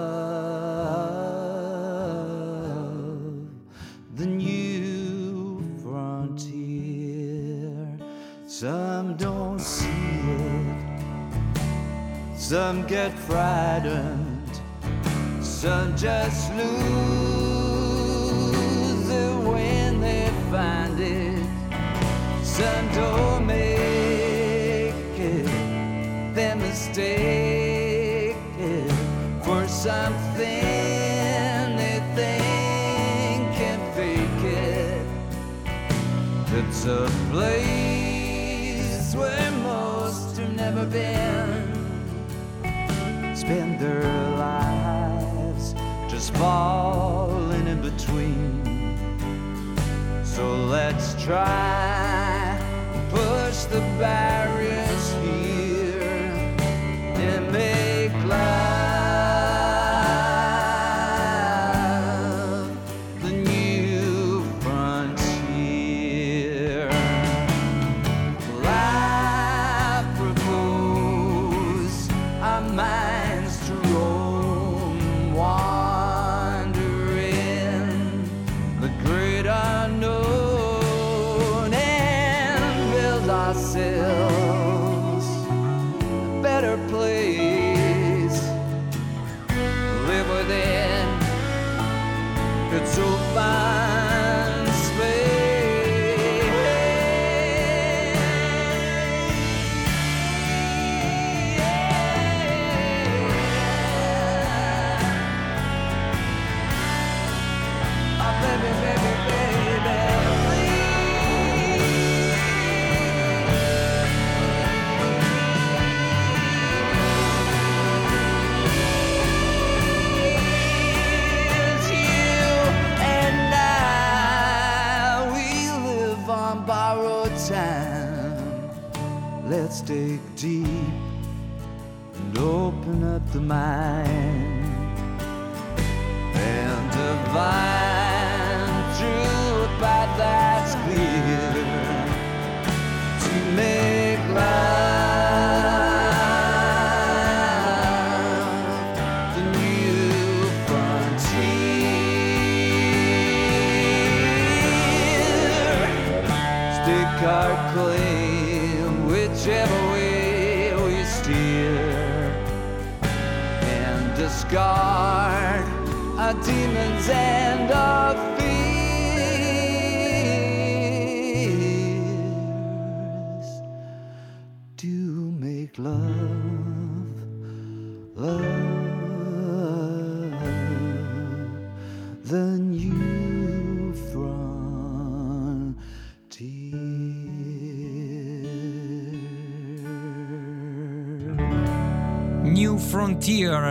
Some don't see it, some get frightened, some just lose it when they find it. Some don't make it, they mistake it for something they think can fake it. It's a place never been. Spend their lives just falling in between. So let's try push the barriers the mind and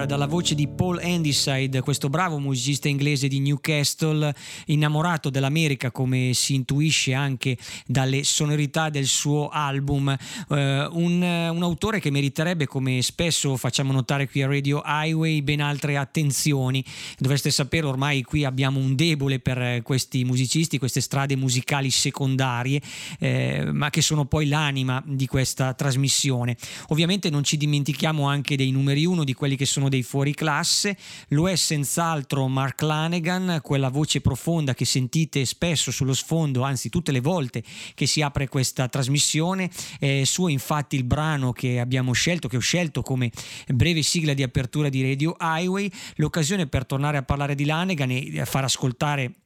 Dalla voce di Paul Handyside, questo bravo musicista inglese di Newcastle, innamorato dell'America come si intuisce anche dalle sonorità del suo album, eh, un, un autore che meriterebbe, come spesso facciamo notare qui a Radio Highway, ben altre attenzioni. Dovreste sapere ormai qui abbiamo un debole per questi musicisti, queste strade musicali secondarie, eh, ma che sono poi l'anima di questa trasmissione. Ovviamente non ci dimentichiamo anche dei numeri uno di quelli che sono dei fuori classe, lo è senz'altro Mark Lanegan, quella voce profonda che sentite spesso sullo sfondo, anzi tutte le volte che si apre questa trasmissione, è suo infatti il brano che abbiamo scelto, che ho scelto come breve sigla di apertura di Radio Highway, l'occasione per tornare a parlare di Lanegan e far ascoltare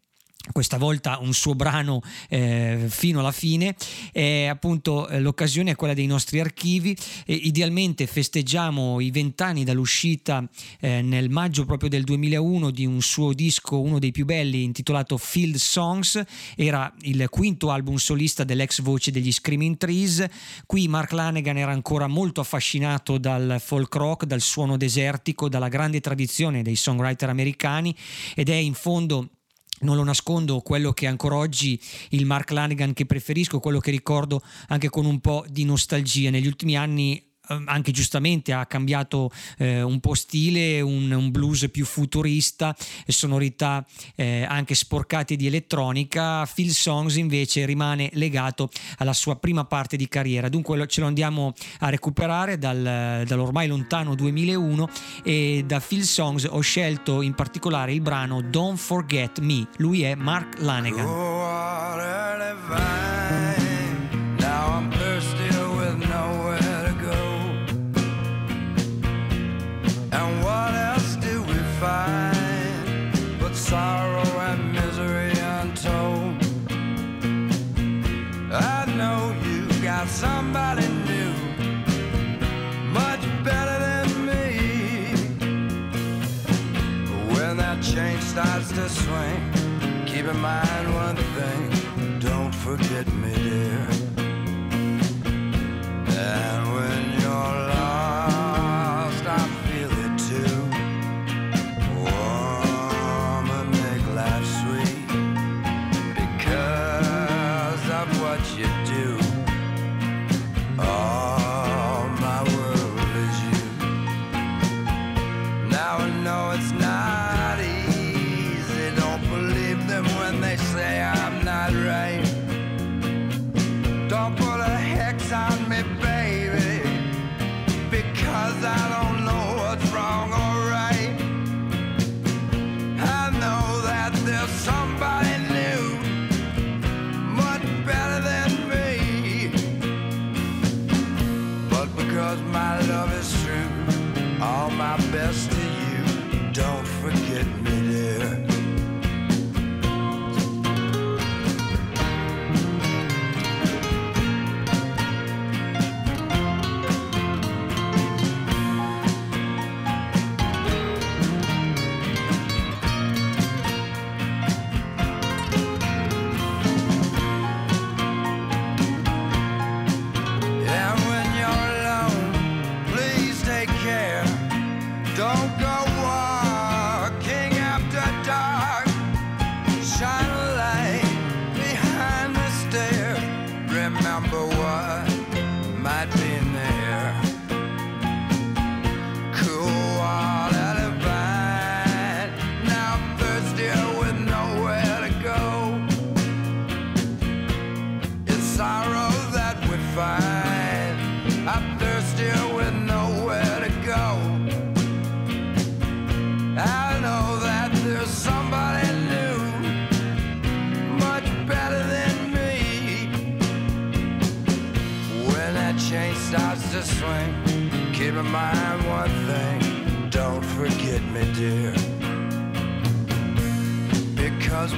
questa volta un suo brano eh, fino alla fine e appunto eh, l'occasione è quella dei nostri archivi. Idealmente festeggiamo i vent'anni dall'uscita eh, nel maggio proprio del 2001 di un suo disco uno dei più belli intitolato Field Songs. Era il quinto album solista dell'ex voce degli Screaming Trees. Qui Mark Lanegan era ancora molto affascinato dal folk rock dal suono desertico dalla grande tradizione dei songwriter americani ed è in fondo non lo nascondo, quello che ancora oggi il Mark Lanigan che preferisco, quello che ricordo anche con un po' di nostalgia. Negli ultimi anni anche giustamente ha cambiato eh, un po' stile, un, un, blues più futurista, sonorità eh, anche sporcate di elettronica. Phil Songs invece rimane legato alla sua prima parte di carriera. Dunque ce lo andiamo a recuperare dal, dall'ormai lontano 2001 e da Phil Songs ho scelto in particolare il brano Don't Forget Me. Lui è Mark Lanegan. And starts to swing, keep in mind one thing don't forget me, dear. And when you're lost, I feel it too. Warm and make life sweet because of what you do. All my world is you. Now I know it's not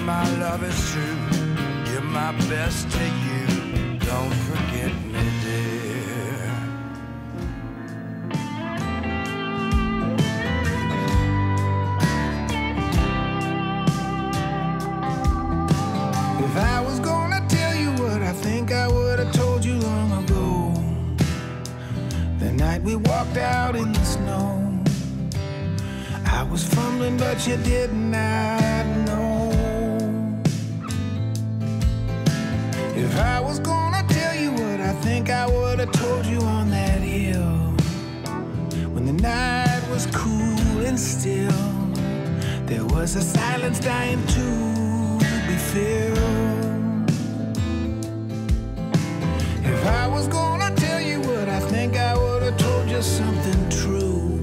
my love is true. Give my best to you. Don't forget me, dear. If I was gonna tell you what I think I would have told you long ago, the night we walked out in the snow. I was fumbling, but you did not I was gonna tell you what I think I would have told you on that hill. When the night was cool and still, there was a silence dying to be filled. If I was gonna tell you what I think I would have told you something true,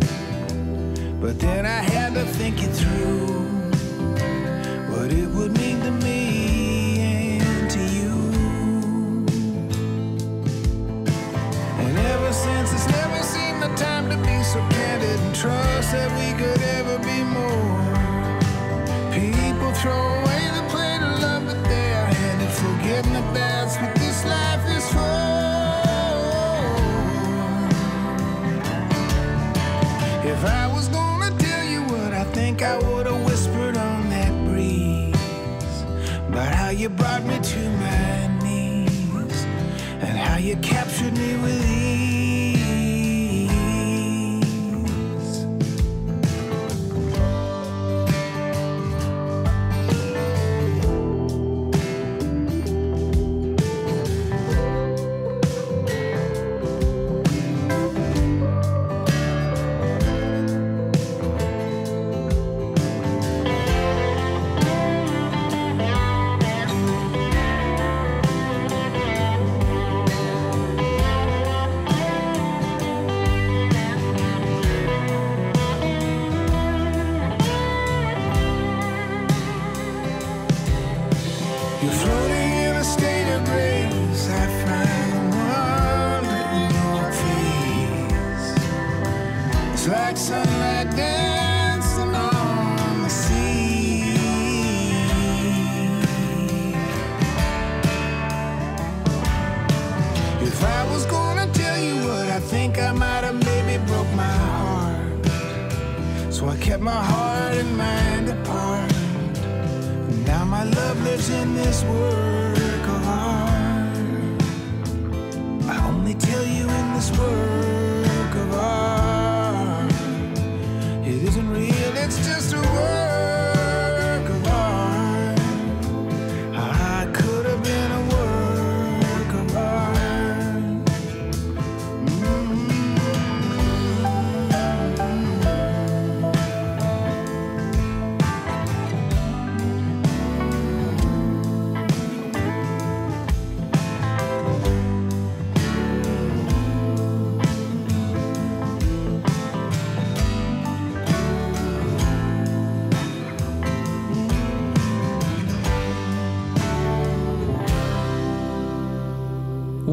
but then I had to think it through. What it would mean to me trust that we could ever be more. People throw away the plate of love that they are handed, forgetting that that's what this life is for. If I was gonna tell you what I think I would have whispered on that breeze about how you brought me to my knees and how you captured me with ease.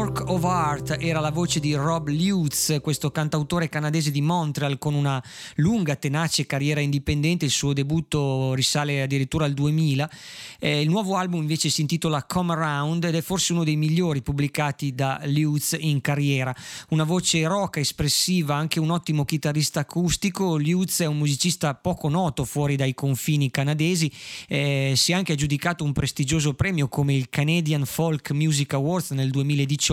Work of Art era la voce di Rob Lutz, questo cantautore canadese di Montreal con una lunga, tenace carriera indipendente. Il suo debutto risale addirittura al 2000. Eh, il nuovo album invece si intitola Come Around ed è forse uno dei migliori pubblicati da Lutz in carriera. Una voce roca, espressiva, anche un ottimo chitarrista acustico. Lutz è un musicista poco noto fuori dai confini canadesi. Eh, si è anche aggiudicato un prestigioso premio come il Canadian Folk Music Awards nel 2018.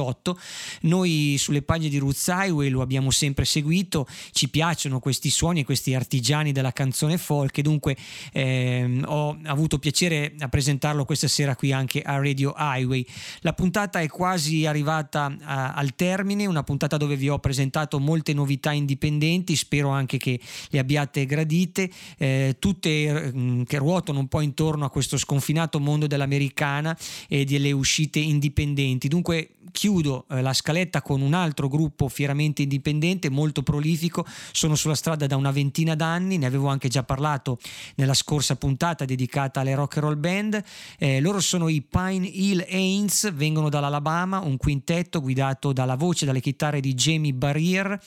Noi sulle pagine di Roots Highway lo abbiamo sempre seguito, ci piacciono questi suoni e questi artigiani della canzone folk e dunque ehm, ho avuto piacere a presentarlo questa sera qui anche a Radio Highway. La puntata è quasi arrivata a- al termine, una puntata dove vi ho presentato molte novità indipendenti, spero anche che le abbiate gradite, eh, tutte mm, che ruotano un po' intorno a questo sconfinato mondo dell'americana e delle uscite indipendenti. Dunque chiudo eh, la scaletta con un altro gruppo fieramente indipendente, molto prolifico, sono sulla strada da una ventina d'anni, ne avevo anche già parlato nella scorsa puntata dedicata alle rock and roll band, Eh, loro sono i Pine Hill Haynes, vengono dall'Alabama, un quintetto guidato dalla voce e dalle chitarre di Jamie Barrier.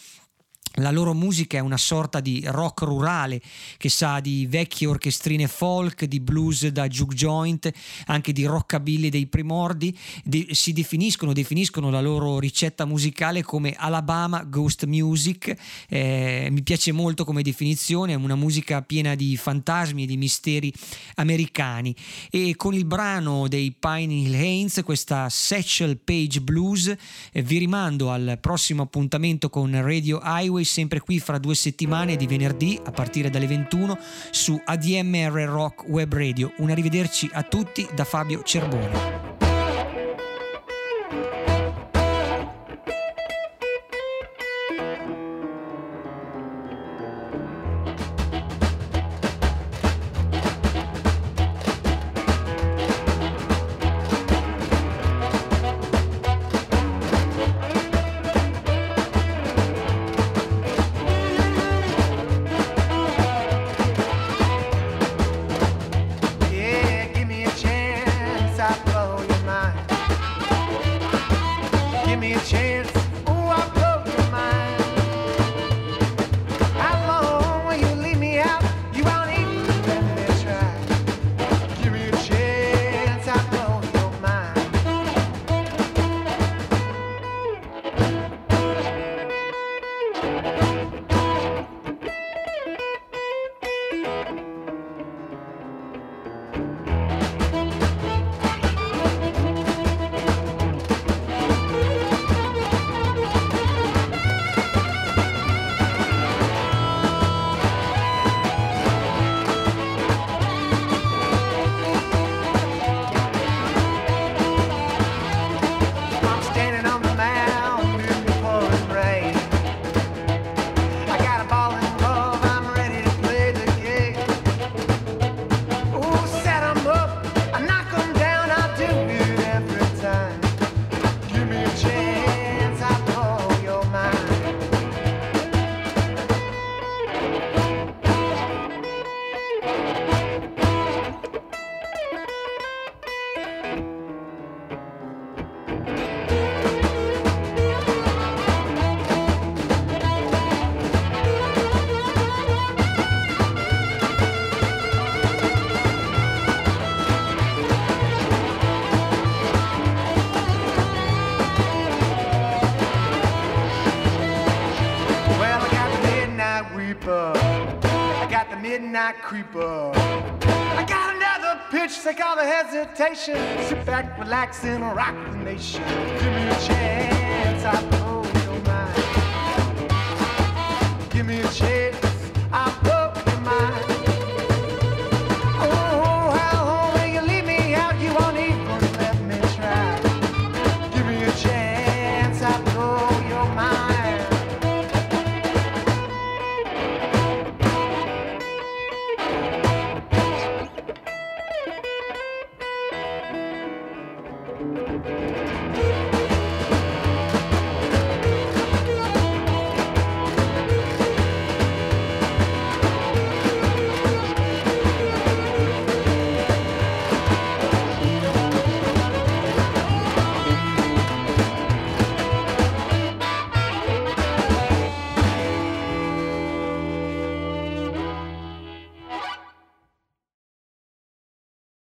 La loro musica è una sorta di rock rurale che sa di vecchie orchestrine folk, di blues da juke joint, anche di rockabilly dei primordi. De- si definiscono, definiscono la loro ricetta musicale come Alabama Ghost Music. Eh, mi piace molto come definizione, è una musica piena di fantasmi e di misteri americani. E con il brano dei Pine Hill Haynes, questa Satchel Page Blues, eh, vi rimando al prossimo appuntamento con Radio Highway noi sempre qui fra due settimane di venerdì a partire dalle 21 su ADMR Rock Web Radio. Un arrivederci a tutti da Fabio Cerboni. creeper. I got another pitch, take all the hesitation. Sit back, relax, and rock the nation. Give me a chance.